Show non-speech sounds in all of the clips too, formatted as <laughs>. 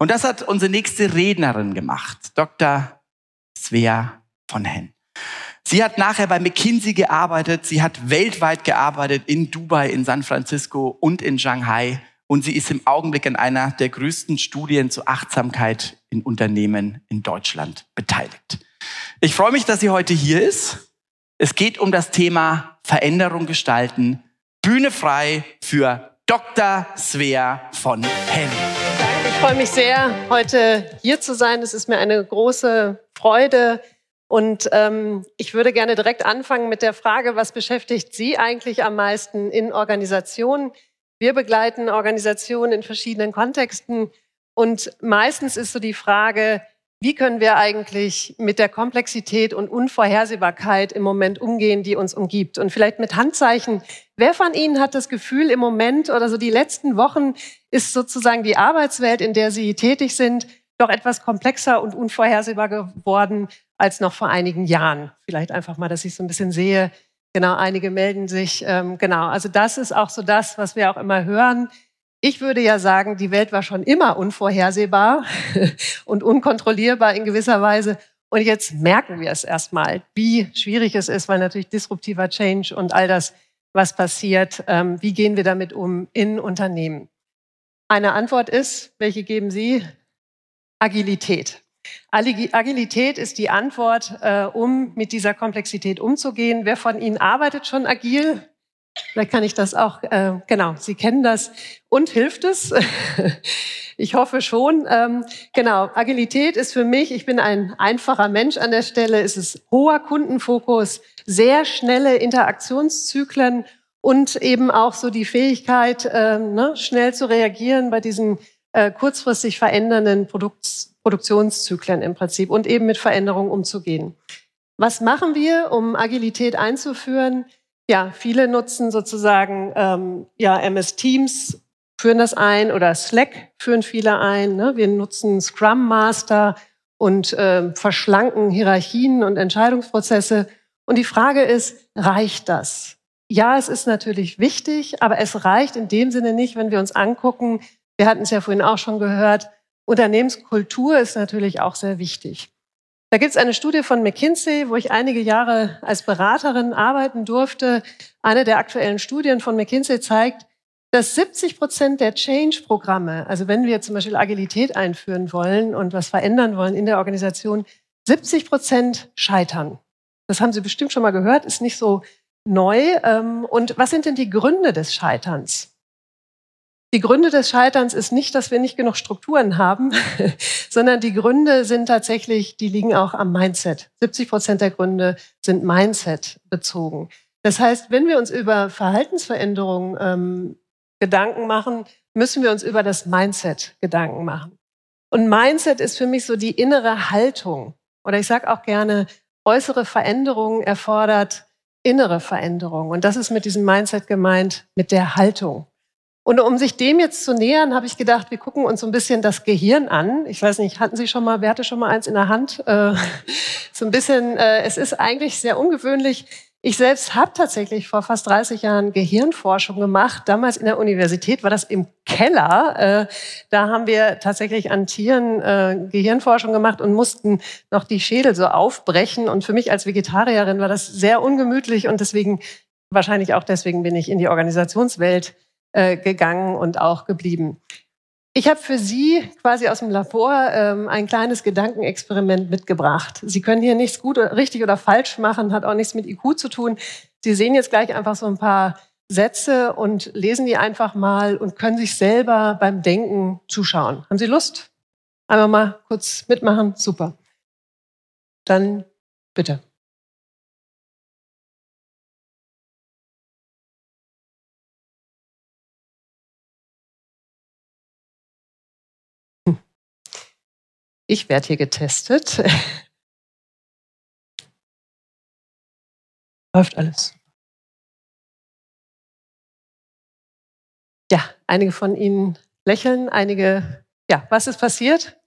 Und das hat unsere nächste Rednerin gemacht, Dr. Svea von Hen. Sie hat nachher bei McKinsey gearbeitet, sie hat weltweit gearbeitet, in Dubai, in San Francisco und in Shanghai. Und sie ist im Augenblick in einer der größten Studien zur Achtsamkeit in Unternehmen in Deutschland beteiligt. Ich freue mich, dass sie heute hier ist. Es geht um das Thema Veränderung gestalten. Bühne frei für Dr. Svea von Hen. Ich freue mich sehr, heute hier zu sein. Es ist mir eine große Freude. Und ähm, ich würde gerne direkt anfangen mit der Frage, was beschäftigt Sie eigentlich am meisten in Organisationen? Wir begleiten Organisationen in verschiedenen Kontexten. Und meistens ist so die Frage, wie können wir eigentlich mit der Komplexität und Unvorhersehbarkeit im Moment umgehen, die uns umgibt? Und vielleicht mit Handzeichen. Wer von Ihnen hat das Gefühl, im Moment oder so die letzten Wochen ist sozusagen die Arbeitswelt, in der Sie tätig sind, doch etwas komplexer und unvorhersehbar geworden als noch vor einigen Jahren? Vielleicht einfach mal, dass ich so ein bisschen sehe. Genau, einige melden sich. Ähm, genau, also das ist auch so das, was wir auch immer hören ich würde ja sagen, die Welt war schon immer unvorhersehbar <laughs> und unkontrollierbar in gewisser Weise. Und jetzt merken wir es erstmal, wie schwierig es ist, weil natürlich disruptiver Change und all das, was passiert, ähm, wie gehen wir damit um in Unternehmen? Eine Antwort ist, welche geben Sie? Agilität. Agilität ist die Antwort, äh, um mit dieser Komplexität umzugehen. Wer von Ihnen arbeitet schon agil? Vielleicht kann ich das auch, äh, genau, Sie kennen das. Und hilft es? <laughs> ich hoffe schon. Ähm, genau, Agilität ist für mich, ich bin ein einfacher Mensch an der Stelle, es ist hoher Kundenfokus, sehr schnelle Interaktionszyklen und eben auch so die Fähigkeit, äh, ne, schnell zu reagieren bei diesen äh, kurzfristig verändernden Produkt Produktionszyklen im Prinzip und eben mit Veränderungen umzugehen. Was machen wir, um Agilität einzuführen? Ja, viele nutzen sozusagen ähm, ja, MS Teams, führen das ein oder Slack führen viele ein. Ne? Wir nutzen Scrum Master und äh, verschlanken Hierarchien und Entscheidungsprozesse. Und die Frage ist, reicht das? Ja, es ist natürlich wichtig, aber es reicht in dem Sinne nicht, wenn wir uns angucken, wir hatten es ja vorhin auch schon gehört, Unternehmenskultur ist natürlich auch sehr wichtig. Da gibt es eine Studie von McKinsey, wo ich einige Jahre als Beraterin arbeiten durfte. Eine der aktuellen Studien von McKinsey zeigt, dass 70 Prozent der Change-Programme, also wenn wir zum Beispiel Agilität einführen wollen und was verändern wollen in der Organisation, 70 Prozent scheitern. Das haben Sie bestimmt schon mal gehört, ist nicht so neu. Ähm, und was sind denn die Gründe des Scheiterns? Die Gründe des Scheiterns ist nicht, dass wir nicht genug Strukturen haben, <laughs> sondern die Gründe sind tatsächlich, die liegen auch am Mindset. 70 Prozent der Gründe sind Mindset bezogen. Das heißt, wenn wir uns über Verhaltensveränderungen ähm, Gedanken machen, müssen wir uns über das Mindset Gedanken machen. Und Mindset ist für mich so die innere Haltung. Oder ich sage auch gerne, äußere Veränderung erfordert innere Veränderung. Und das ist mit diesem Mindset gemeint, mit der Haltung. Und um sich dem jetzt zu nähern, habe ich gedacht, wir gucken uns so ein bisschen das Gehirn an. Ich weiß nicht, hatten Sie schon mal, wer hatte schon mal eins in der Hand? Äh, <laughs> so ein bisschen, äh, es ist eigentlich sehr ungewöhnlich. Ich selbst habe tatsächlich vor fast 30 Jahren Gehirnforschung gemacht. Damals in der Universität war das im Keller. Äh, da haben wir tatsächlich an Tieren Gehirnforschung gemacht und mussten noch die Schädel so aufbrechen. Und für mich als Vegetarierin war das sehr ungemütlich und deswegen, wahrscheinlich auch deswegen bin ich in die Organisationswelt äh, gegangen und auch geblieben. Ich habe für Sie quasi aus dem Labor ähm, ein kleines Gedankenexperiment mitgebracht. Sie können hier nichts gut, richtig oder falsch machen, hat auch nichts mit IQ zu tun. Sie sehen jetzt gleich einfach so ein paar Sätze und lesen die einfach mal und können sich selber beim Denken zuschauen. Haben Sie Lust? Einmal mal kurz mitmachen? Super. Dann bitte. Ich werde hier getestet. <laughs> Läuft alles. Ja, einige von Ihnen lächeln, einige, ja, was ist passiert?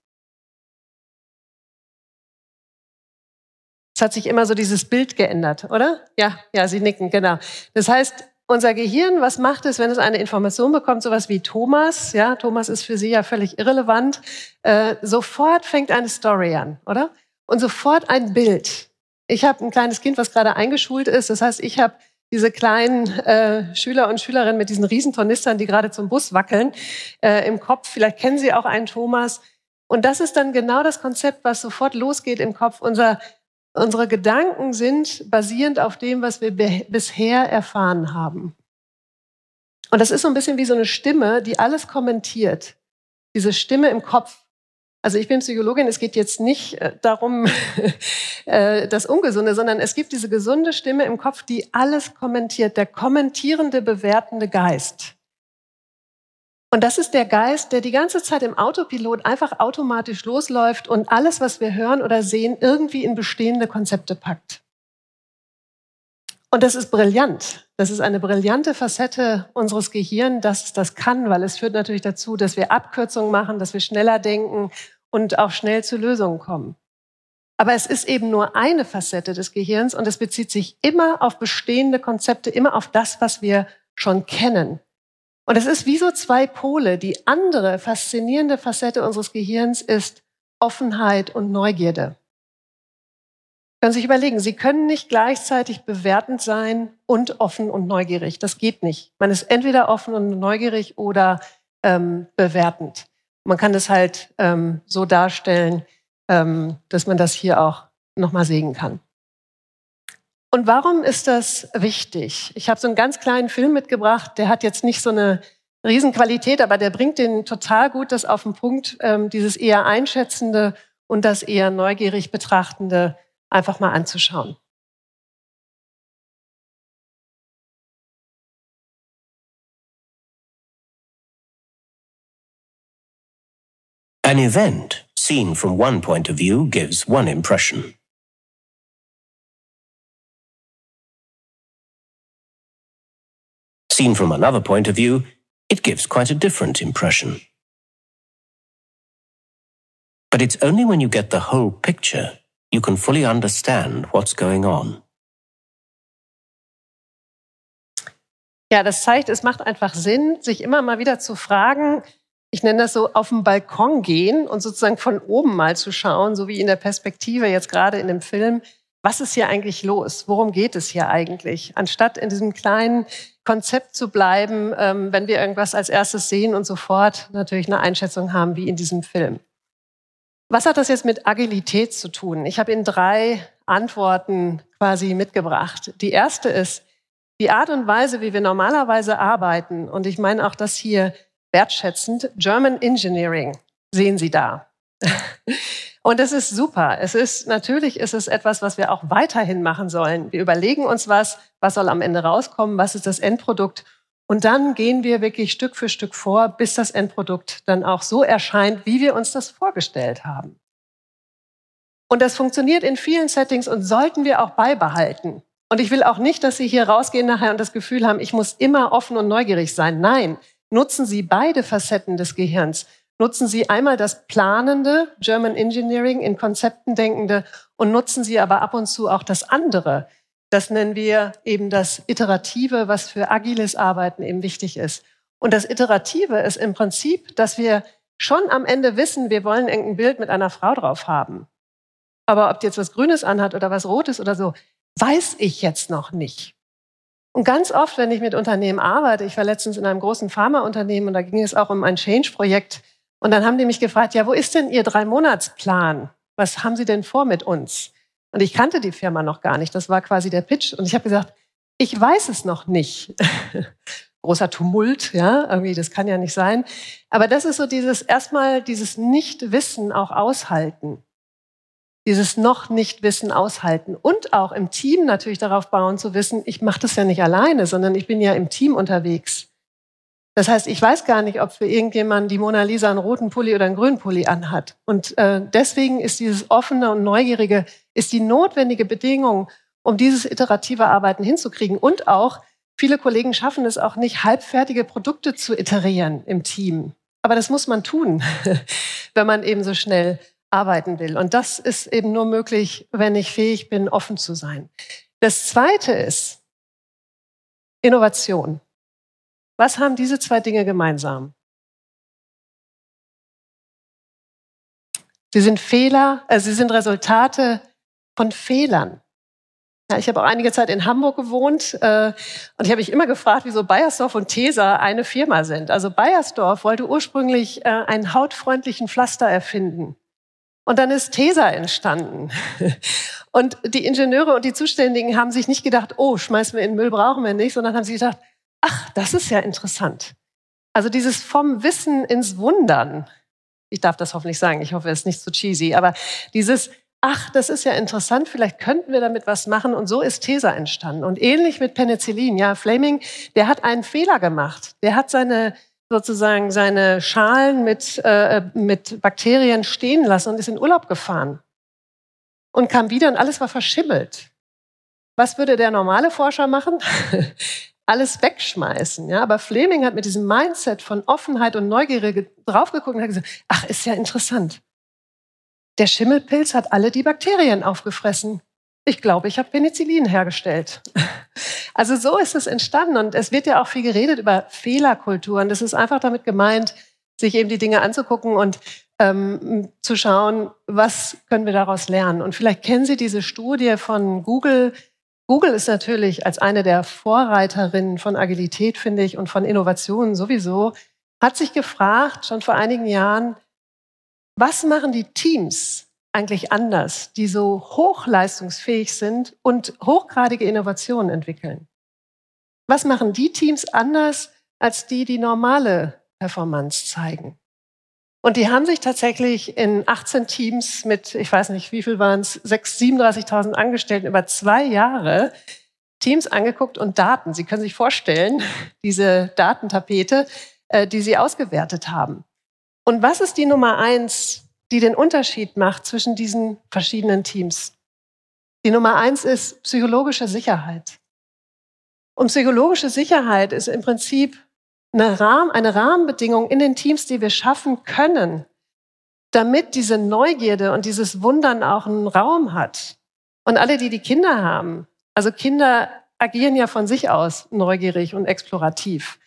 Es hat sich immer so dieses Bild geändert, oder? Ja, ja, Sie nicken, genau. Das heißt, unser Gehirn, was macht es, wenn es eine Information bekommt, sowas wie Thomas, ja, Thomas ist für Sie ja völlig irrelevant, äh, sofort fängt eine Story an, oder? Und sofort ein Bild. Ich habe ein kleines Kind, was gerade eingeschult ist, das heißt, ich habe diese kleinen äh, Schüler und Schülerinnen mit diesen Riesentornistern, die gerade zum Bus wackeln, äh, im Kopf. Vielleicht kennen Sie auch einen Thomas. Und das ist dann genau das Konzept, was sofort losgeht im Kopf. Unser, unsere Gedanken sind basierend auf dem, was wir bisher erfahren haben. Und das ist so ein bisschen wie so eine Stimme, die alles kommentiert. Diese Stimme im Kopf. Also ich bin Psychologin, es geht jetzt nicht äh, darum, <laughs> äh, das Ungesunde, sondern es gibt diese gesunde Stimme im Kopf, die alles kommentiert, der kommentierende, bewertende Geist. Und das ist der Geist, der die ganze Zeit im Autopilot einfach automatisch losläuft und alles, was wir hören oder sehen, irgendwie in bestehende Konzepte packt. Und das ist brillant. Das ist eine brillante Facette unseres Gehirns, dass es das kann, weil es führt natürlich dazu, dass wir Abkürzungen machen, dass wir schneller denken und auch schnell zu Lösungen kommen. Aber es ist eben nur eine Facette des Gehirns und es bezieht sich immer auf bestehende Konzepte, immer auf das, was wir schon kennen. Und es ist wie so zwei Pole. Die andere faszinierende Facette unseres Gehirns ist Offenheit und Neugierde können sich überlegen, Sie können nicht gleichzeitig bewertend sein und offen und neugierig. Das geht nicht. Man ist entweder offen und neugierig oder ähm, bewertend. Man kann das halt ähm, so darstellen, ähm, dass man das hier auch nochmal sehen kann. Und warum ist das wichtig? Ich habe so einen ganz kleinen Film mitgebracht, der hat jetzt nicht so eine Riesenqualität, aber der bringt den total gut das auf den Punkt, ähm, dieses eher einschätzende und das eher neugierig betrachtende einfach mal anzuschauen. An event, seen from one point of view, gives one impression. Seen from another point of view, it gives quite a different impression. But it's only when you get the whole picture you can fully understand what's going on. Ja, das zeigt, es macht einfach Sinn, sich immer mal wieder zu fragen, ich nenne das so auf den Balkon gehen und sozusagen von oben mal zu schauen, so wie in der Perspektive jetzt gerade in dem Film, was ist hier eigentlich los? Worum geht es hier eigentlich? Anstatt in diesem kleinen Konzept zu bleiben, ähm, wenn wir irgendwas als erstes sehen und sofort natürlich eine Einschätzung haben, wie in diesem Film. Was hat das jetzt mit Agilität zu tun? Ich habe Ihnen drei Antworten quasi mitgebracht. Die erste ist, die Art und Weise, wie wir normalerweise arbeiten, und ich meine auch das hier wertschätzend, German Engineering, sehen Sie da. <laughs> Und es ist super. Es ist, natürlich ist es etwas, was wir auch weiterhin machen sollen. Wir überlegen uns was, was soll am Ende rauskommen, was ist das Endprodukt und dann gehen wir wirklich Stück für Stück vor, bis das Endprodukt dann auch so erscheint, wie wir uns das vorgestellt haben. Und das funktioniert in vielen Settings und sollten wir auch beibehalten. Und ich will auch nicht, dass Sie hier rausgehen nachher und das Gefühl haben, ich muss immer offen und neugierig sein. Nein, nutzen Sie beide Facetten des Gehirns. Nutzen Sie einmal das planende German Engineering in Konzepten denkende und nutzen Sie aber ab und zu auch das andere, das nennen wir eben das Iterative, was für agiles Arbeiten eben wichtig ist. Und das Iterative ist im Prinzip, dass wir schon am Ende wissen, wir wollen irgendein Bild mit einer Frau drauf haben. Aber ob die jetzt was Grünes anhat oder was Rotes oder so, weiß ich jetzt noch nicht. Und ganz oft, wenn ich mit Unternehmen arbeite, ich war letztens in einem großen Pharmaunternehmen und da ging es auch um ein Change-Projekt. Und dann haben die mich gefragt, ja, wo ist denn Ihr Drei-Monats-Plan? Was haben Sie denn vor mit uns? Und ich kannte die Firma noch gar nicht. Das war quasi der Pitch. Und ich habe gesagt, ich weiß es noch nicht. <laughs> Großer Tumult, ja, irgendwie, das kann ja nicht sein. Aber das ist so dieses, erstmal dieses Nichtwissen auch aushalten. Dieses noch nicht Wissen aushalten. Und auch im Team natürlich darauf bauen zu wissen, ich mache das ja nicht alleine, sondern ich bin ja im Team unterwegs. Das heißt, ich weiß gar nicht, ob für irgendjemanden die Mona Lisa einen roten Pulli oder einen grünen Pulli anhat. Und äh, deswegen ist dieses offene und neugierige ist die notwendige Bedingung, um dieses iterative Arbeiten hinzukriegen. Und auch viele Kollegen schaffen es auch nicht, halbfertige Produkte zu iterieren im Team. Aber das muss man tun, <laughs> wenn man eben so schnell arbeiten will. Und das ist eben nur möglich, wenn ich fähig bin, offen zu sein. Das Zweite ist Innovation. Was haben diese zwei Dinge gemeinsam? Sie sind Fehler, also sie sind Resultate von Fehlern. Ja, ich habe auch einige Zeit in Hamburg gewohnt äh, und ich habe mich immer gefragt, wieso Bayersdorf und Tesa eine Firma sind. Also Bayersdorf wollte ursprünglich äh, einen hautfreundlichen Pflaster erfinden. Und dann ist Tesa entstanden. <laughs> Und die Ingenieure und die Zuständigen haben sich nicht gedacht, oh, schmeißen wir in den Müll, brauchen wir nicht, sondern haben sich gedacht, ach, das ist ja interessant. Also dieses vom Wissen ins Wundern. Ich darf das hoffentlich sagen, ich hoffe, es ist nicht zu cheesy, aber dieses, ach, das ist ja interessant, vielleicht könnten wir damit was machen. Und so ist Tesa entstanden. Und ähnlich mit Penicillin, ja, Fleming, der hat einen Fehler gemacht. Der hat seine, sozusagen seine Schalen mit, äh, mit Bakterien stehen lassen und ist in Urlaub gefahren. Und kam wieder und alles war verschimmelt. Was würde der normale Forscher machen? <laughs> alles wegschmeißen. Ja? Aber Fleming hat mit diesem Mindset von Offenheit und Neugierde draufgeguckt und hat gesagt, ach, ist ja interessant. Der Schimmelpilz hat alle die Bakterien aufgefressen. Ich glaube, ich habe Penicillin hergestellt. <laughs> Also so ist es entstanden. Und es wird ja auch viel geredet über Fehlerkulturen. Das ist einfach damit gemeint, sich eben die Dinge anzugucken und ähm, zu schauen, was können wir daraus lernen. Und vielleicht kennen Sie diese Studie von Google, Google ist natürlich als eine der Vorreiterinnen von Agilität, finde ich, und von Innovationen sowieso, hat sich gefragt, schon vor einigen Jahren, was machen die Teams eigentlich anders, die so hochleistungsfähig sind und hochgradige Innovationen entwickeln? Was machen die Teams anders als die, die normale Performance zeigen? Und die haben sich tatsächlich in 18 Teams mit, ich weiß nicht, wie viel waren es, 37.000 Angestellten über zwei Jahre Teams angeguckt und Daten. Sie können sich vorstellen, <laughs> diese Datentapete, äh, die sie ausgewertet haben. Und was ist die Nummer eins, die den Unterschied macht zwischen diesen verschiedenen Teams? Die Nummer eins ist psychologische Sicherheit. Und psychologische Sicherheit ist im Prinzip eine, Rahmen, eine Rahmenbedingung in den Teams, die wir schaffen können, damit diese Neugierde und dieses Wundern auch einen Raum hat. Und alle, die die Kinder haben, also Kinder agieren ja von sich aus neugierig und explorativ,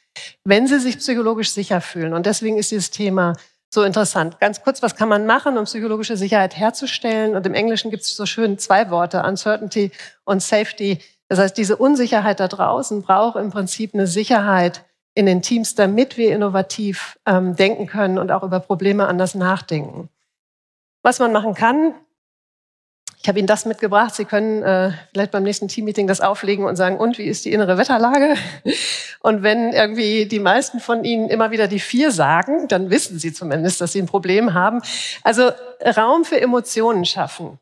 wenn sie sich psychologisch sicher fühlen. Und deswegen ist dieses Thema so interessant. Ganz kurz, was kann man machen, um psychologische Sicherheit herzustellen? Und im Englischen gibt es so schön zwei Worte, Uncertainty und Safety. Das heißt, diese Unsicherheit da draußen braucht im Prinzip eine Sicherheit, in den Teams, damit wir innovativ ähm, denken können und auch über Probleme anders nachdenken. Was man machen kann, ich habe Ihnen das mitgebracht. Sie können äh, vielleicht beim nächsten Teammeeting das auflegen und sagen, und wie ist die innere Wetterlage? Und wenn irgendwie die meisten von Ihnen immer wieder die vier sagen, dann wissen Sie zumindest, dass Sie ein Problem haben. Also Raum für Emotionen schaffen.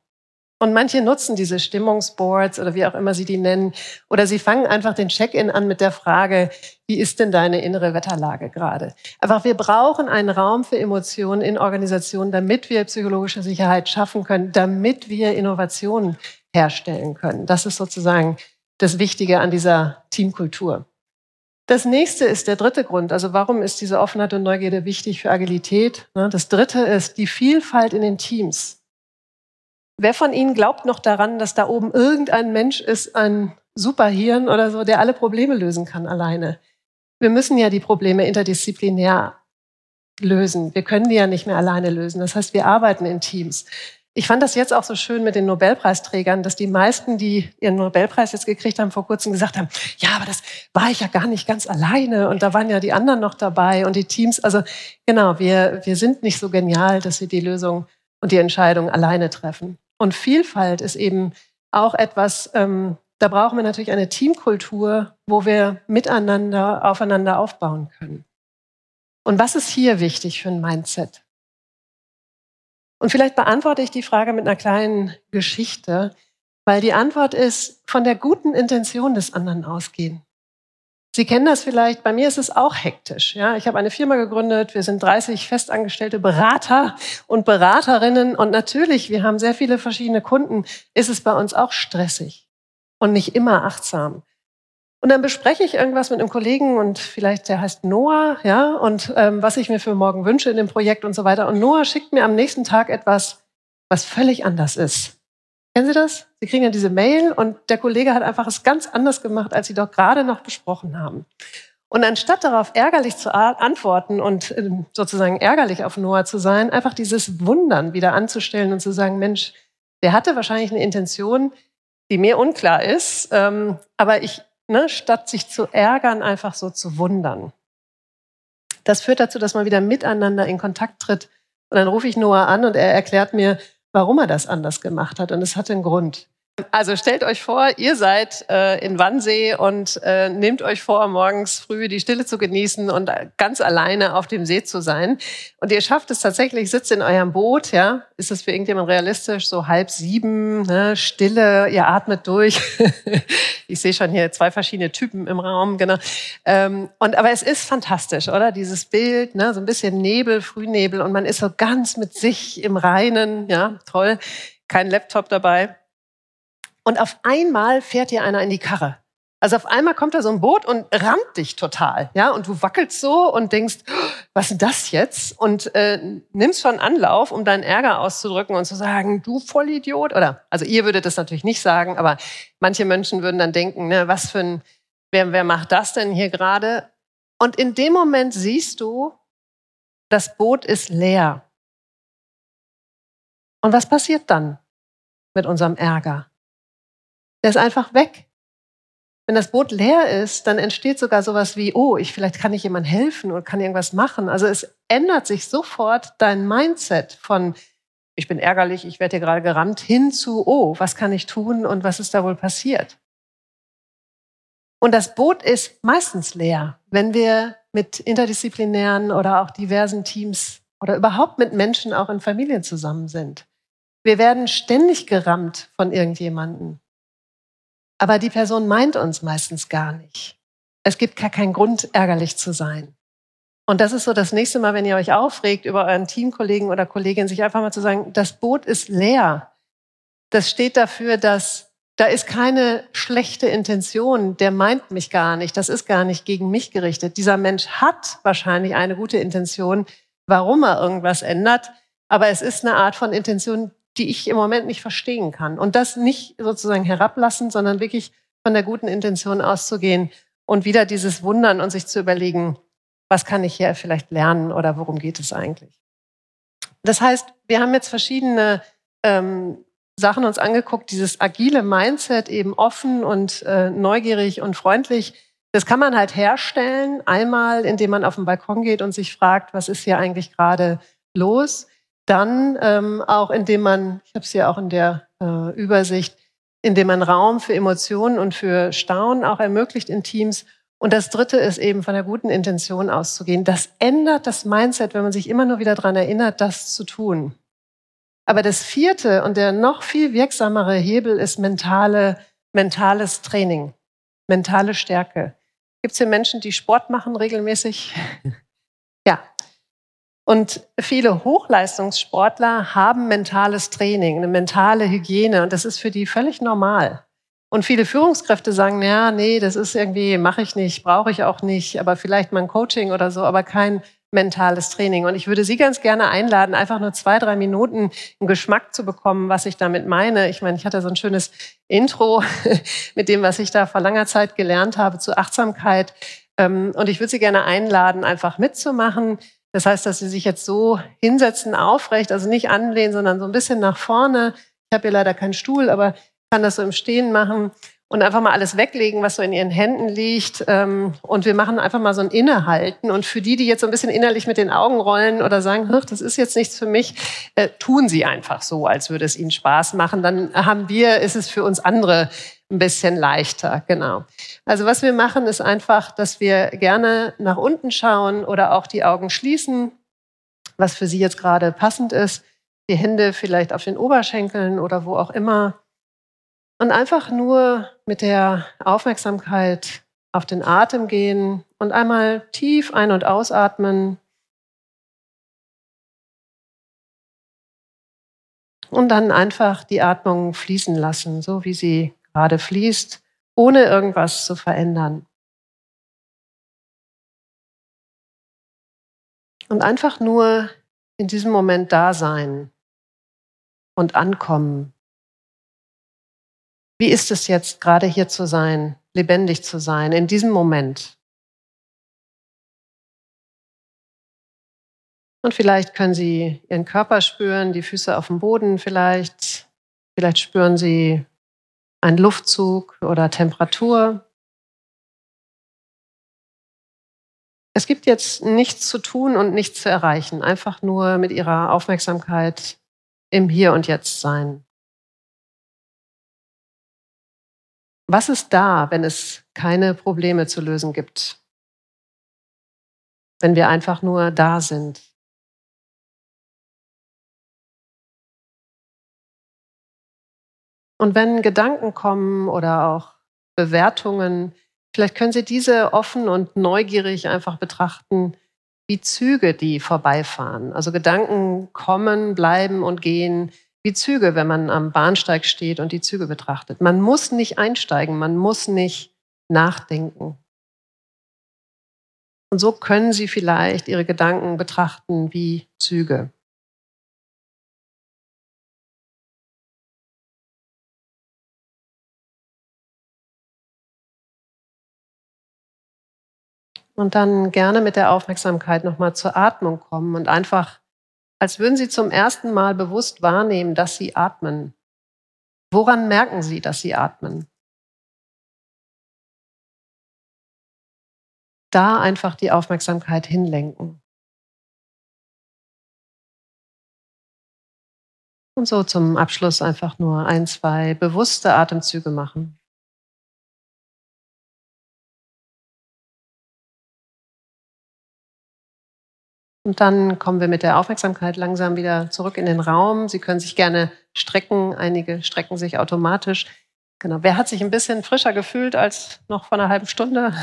Und manche nutzen diese Stimmungsboards oder wie auch immer sie die nennen. Oder sie fangen einfach den Check-in an mit der Frage, wie ist denn deine innere Wetterlage gerade? Einfach, wir brauchen einen Raum für Emotionen in Organisationen, damit wir psychologische Sicherheit schaffen können, damit wir Innovationen herstellen können. Das ist sozusagen das Wichtige an dieser Teamkultur. Das nächste ist der dritte Grund. Also warum ist diese Offenheit und Neugierde wichtig für Agilität? Das dritte ist die Vielfalt in den Teams. Wer von Ihnen glaubt noch daran, dass da oben irgendein Mensch ist, ein Superhirn oder so, der alle Probleme lösen kann alleine? Wir müssen ja die Probleme interdisziplinär lösen. Wir können die ja nicht mehr alleine lösen. Das heißt, wir arbeiten in Teams. Ich fand das jetzt auch so schön mit den Nobelpreisträgern, dass die meisten, die ihren Nobelpreis jetzt gekriegt haben, vor kurzem gesagt haben, ja, aber das war ich ja gar nicht ganz alleine und da waren ja die anderen noch dabei und die Teams. Also genau, wir, wir sind nicht so genial, dass wir die Lösung und die Entscheidung alleine treffen. Und Vielfalt ist eben auch etwas, ähm, da brauchen wir natürlich eine Teamkultur, wo wir miteinander, aufeinander aufbauen können. Und was ist hier wichtig für ein Mindset? Und vielleicht beantworte ich die Frage mit einer kleinen Geschichte, weil die Antwort ist, von der guten Intention des anderen ausgehen. Sie kennen das vielleicht, bei mir ist es auch hektisch. Ja, ich habe eine Firma gegründet, wir sind 30 festangestellte Berater und Beraterinnen und natürlich, wir haben sehr viele verschiedene Kunden, ist es bei uns auch stressig und nicht immer achtsam. Und dann bespreche ich irgendwas mit einem Kollegen und vielleicht der heißt Noah, ja, und ähm, was ich mir für morgen wünsche in dem Projekt und so weiter. Und Noah schickt mir am nächsten Tag etwas, was völlig anders ist. Kennen Sie das? Sie kriegen ja diese Mail und der Kollege hat einfach es ganz anders gemacht, als Sie doch gerade noch besprochen haben. Und anstatt darauf ärgerlich zu antworten und ähm, sozusagen ärgerlich auf Noah zu sein, einfach dieses Wundern wieder anzustellen und zu sagen, Mensch, der hatte wahrscheinlich eine Intention, die mir unklar ist, ähm, aber ich, ne, statt sich zu ärgern, einfach so zu wundern. Das führt dazu, dass man wieder miteinander in Kontakt tritt. Und dann rufe ich Noah an und er erklärt mir, warum er das anders gemacht hat. Und es hatte einen Grund. Also stellt euch vor, ihr seid äh, in Wannsee und äh, nehmt euch vor, morgens früh die Stille zu genießen und ganz alleine auf dem See zu sein. Und ihr schafft es tatsächlich, sitzt in eurem Boot, ja. Ist das für irgendjemand realistisch? So halb sieben, ne, Stille, ihr atmet durch. <laughs> ich sehe schon hier zwei verschiedene Typen im Raum, genau. Ähm, und aber es ist fantastisch, oder? Dieses Bild, ne, so ein bisschen Nebel, Frühnebel und man ist so ganz mit sich im Reinen, ja, toll. Kein Laptop dabei. Und auf einmal fährt dir einer in die Karre. Also auf einmal kommt da so ein Boot und rammt dich total, ja, und du wackelst so und denkst, was ist das jetzt? Und äh, nimmst schon Anlauf, um deinen Ärger auszudrücken und zu sagen, du Vollidiot, oder, also ihr würdet das natürlich nicht sagen, aber manche Menschen würden dann denken, ne, was für ein, wer, wer macht das denn hier gerade? Und in dem Moment siehst du, das Boot ist leer. Und was passiert dann mit unserem Ärger? Der ist einfach weg. Wenn das Boot leer ist, dann entsteht sogar sowas wie, oh, ich, vielleicht kann ich jemand helfen oder kann irgendwas machen. Also es ändert sich sofort dein Mindset von, ich bin ärgerlich, ich werde hier gerade gerammt, hin zu, oh, was kann ich tun und was ist da wohl passiert? Und das Boot ist meistens leer, wenn wir mit interdisziplinären oder auch diversen Teams oder überhaupt mit Menschen auch in Familien zusammen sind. Wir werden ständig gerammt von irgendjemanden. Aber die Person meint uns meistens gar nicht. Es gibt gar keinen Grund, ärgerlich zu sein. Und das ist so das nächste Mal, wenn ihr euch aufregt über euren Teamkollegen oder Kollegin, sich einfach mal zu sagen, das Boot ist leer. Das steht dafür, dass da ist keine schlechte Intention, der meint mich gar nicht, das ist gar nicht gegen mich gerichtet. Dieser Mensch hat wahrscheinlich eine gute Intention, warum er irgendwas ändert, aber es ist eine Art von Intention, die ich im Moment nicht verstehen kann. Und das nicht sozusagen herablassen, sondern wirklich von der guten Intention auszugehen und wieder dieses Wundern und sich zu überlegen, was kann ich hier vielleicht lernen oder worum geht es eigentlich. Das heißt, wir haben jetzt verschiedene ähm, Sachen uns angeguckt, dieses agile Mindset, eben offen und äh, neugierig und freundlich. Das kann man halt herstellen, einmal indem man auf den Balkon geht und sich fragt, was ist hier eigentlich gerade los? Dann ähm, auch, indem man, ich habe es ja auch in der äh, Übersicht, indem man Raum für Emotionen und für Staunen auch ermöglicht in Teams. Und das Dritte ist eben von der guten Intention auszugehen. Das ändert das Mindset, wenn man sich immer nur wieder daran erinnert, das zu tun. Aber das vierte und der noch viel wirksamere Hebel ist mentale, mentales Training, mentale Stärke. Gibt es hier Menschen, die Sport machen regelmäßig? <laughs> ja, und viele Hochleistungssportler haben mentales Training, eine mentale Hygiene und das ist für die völlig normal. Und viele Führungskräfte sagen, ja, nee, das ist irgendwie, mache ich nicht, brauche ich auch nicht, aber vielleicht mal ein Coaching oder so, aber kein mentales Training. Und ich würde Sie ganz gerne einladen, einfach nur zwei, drei Minuten einen Geschmack zu bekommen, was ich damit meine. Ich meine, ich hatte so ein schönes Intro <laughs> mit dem, was ich da vor langer Zeit gelernt habe zu Achtsamkeit. Ähm, und ich würde Sie gerne einladen, einfach mitzumachen. Das heißt, dass sie sich jetzt so hinsetzen, aufrecht, also nicht anlehnen, sondern so ein bisschen nach vorne. Ich habe hier leider keinen Stuhl, aber kann das so im Stehen machen und einfach mal alles weglegen, was so in ihren Händen liegt. Ähm, und wir machen einfach mal so ein Innehalten. Und für die, die jetzt so ein bisschen innerlich mit den Augen rollen oder sagen, das ist jetzt nichts für mich, äh, tun sie einfach so, als würde es ihnen Spaß machen. Dann haben wir, ist es für uns andere ein bisschen leichter, genau. Also was wir machen, ist einfach, dass wir gerne nach unten schauen oder auch die Augen schließen, was für Sie jetzt gerade passend ist. Die Hände vielleicht auf den Oberschenkeln oder wo auch immer. Und einfach nur mit der Aufmerksamkeit auf den Atem gehen und einmal tief ein- und ausatmen. Und dann einfach die Atmung fließen lassen, so wie sie gerade fließt, ohne irgendwas zu verändern. Und einfach nur in diesem Moment da sein und ankommen. Wie ist es jetzt, gerade hier zu sein, lebendig zu sein, in diesem Moment? Und vielleicht können Sie Ihren Körper spüren, die Füße auf dem Boden vielleicht. Vielleicht spüren Sie einen Luftzug oder Temperatur. Es gibt jetzt nichts zu tun und nichts zu erreichen, einfach nur mit Ihrer Aufmerksamkeit im Hier und Jetzt sein. Was ist da, wenn es keine Probleme zu lösen gibt? Wenn wir einfach nur da sind? Und wenn Gedanken kommen oder auch Bewertungen, vielleicht können Sie diese offen und neugierig einfach betrachten, wie Züge, die vorbeifahren. Also Gedanken kommen, bleiben und gehen wie Züge, wenn man am Bahnsteig steht und die Züge betrachtet. Man muss nicht einsteigen, man muss nicht nachdenken. Und so können Sie vielleicht Ihre Gedanken betrachten wie Züge. Und dann gerne mit der Aufmerksamkeit nochmal zur Atmung kommen und einfach als würden Sie zum ersten Mal bewusst wahrnehmen, dass Sie atmen. Woran merken Sie, dass Sie atmen? Da einfach die Aufmerksamkeit hinlenken. Und so zum Abschluss einfach nur ein, zwei bewusste Atemzüge machen. Und dann kommen wir mit der Aufmerksamkeit langsam wieder zurück in den Raum. Sie können sich gerne strecken. Einige strecken sich automatisch. Genau. Wer hat sich ein bisschen frischer gefühlt als noch vor einer halben Stunde?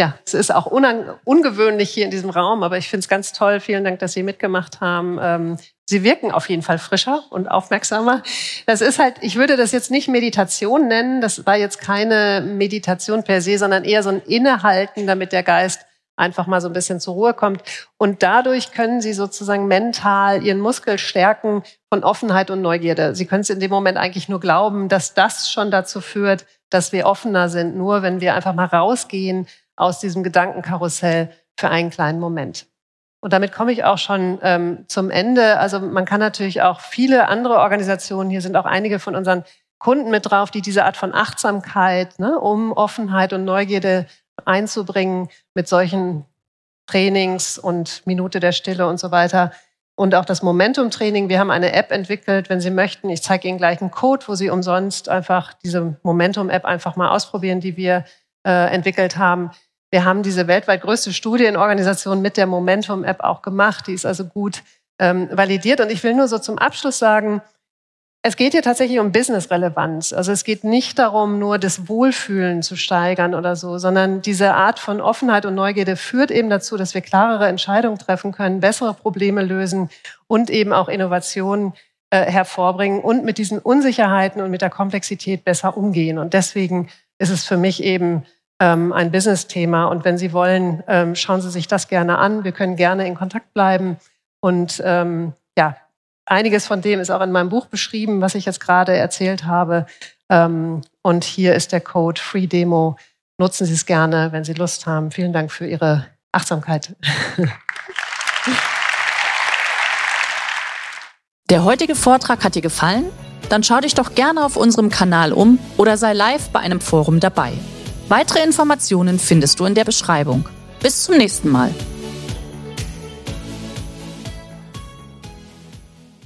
ja, es ist auch ungewöhnlich hier in diesem Raum, aber ich finde es ganz toll. Vielen Dank, dass Sie mitgemacht haben. Ähm, Sie wirken auf jeden Fall frischer und aufmerksamer. Das ist halt, ich würde das jetzt nicht Meditation nennen. Das war jetzt keine Meditation per se, sondern eher so ein Innehalten, damit der Geist einfach mal so ein bisschen zur Ruhe kommt. Und dadurch können Sie sozusagen mental Ihren Muskel stärken von Offenheit und Neugierde. Sie können es in dem Moment eigentlich nur glauben, dass das schon dazu führt, dass wir offener sind, nur wenn wir einfach mal rausgehen aus diesem Gedankenkarussell für einen kleinen Moment. Und damit komme ich auch schon ähm, zum Ende. Also man kann natürlich auch viele andere Organisationen, hier sind auch einige von unseren Kunden mit drauf, die diese Art von Achtsamkeit, ne, um Offenheit und Neugierde einzubringen mit solchen Trainings und Minute der Stille und so weiter. Und auch das Momentum-Training. Wir haben eine App entwickelt, wenn Sie möchten. Ich zeige Ihnen gleich einen Code, wo Sie umsonst einfach diese Momentum-App einfach mal ausprobieren, die wir äh, entwickelt haben. Wir haben diese weltweit größte Studienorganisation mit der Momentum-App auch gemacht. Die ist also gut ähm, validiert. Und ich will nur so zum Abschluss sagen, es geht hier tatsächlich um Business-Relevanz. Also es geht nicht darum, nur das Wohlfühlen zu steigern oder so, sondern diese Art von Offenheit und Neugierde führt eben dazu, dass wir klarere Entscheidungen treffen können, bessere Probleme lösen und eben auch Innovationen äh, hervorbringen und mit diesen Unsicherheiten und mit der Komplexität besser umgehen. Und deswegen ist es für mich eben ähm, ein Business-Thema. Und wenn Sie wollen, ähm, schauen Sie sich das gerne an. Wir können gerne in Kontakt bleiben. Und ähm, ja, Einiges von dem ist auch in meinem Buch beschrieben, was ich jetzt gerade erzählt habe. Ähm, und hier ist der Code Free Demo. Nutzen Sie es gerne, wenn Sie Lust haben. Vielen Dank für Ihre Achtsamkeit. <laughs> Der heutige Vortrag hat dir gefallen? Dann schau dich doch gerne auf unserem Kanal um oder sei live bei einem Forum dabei. Weitere Informationen findest du in der Beschreibung. Bis zum nächsten Mal.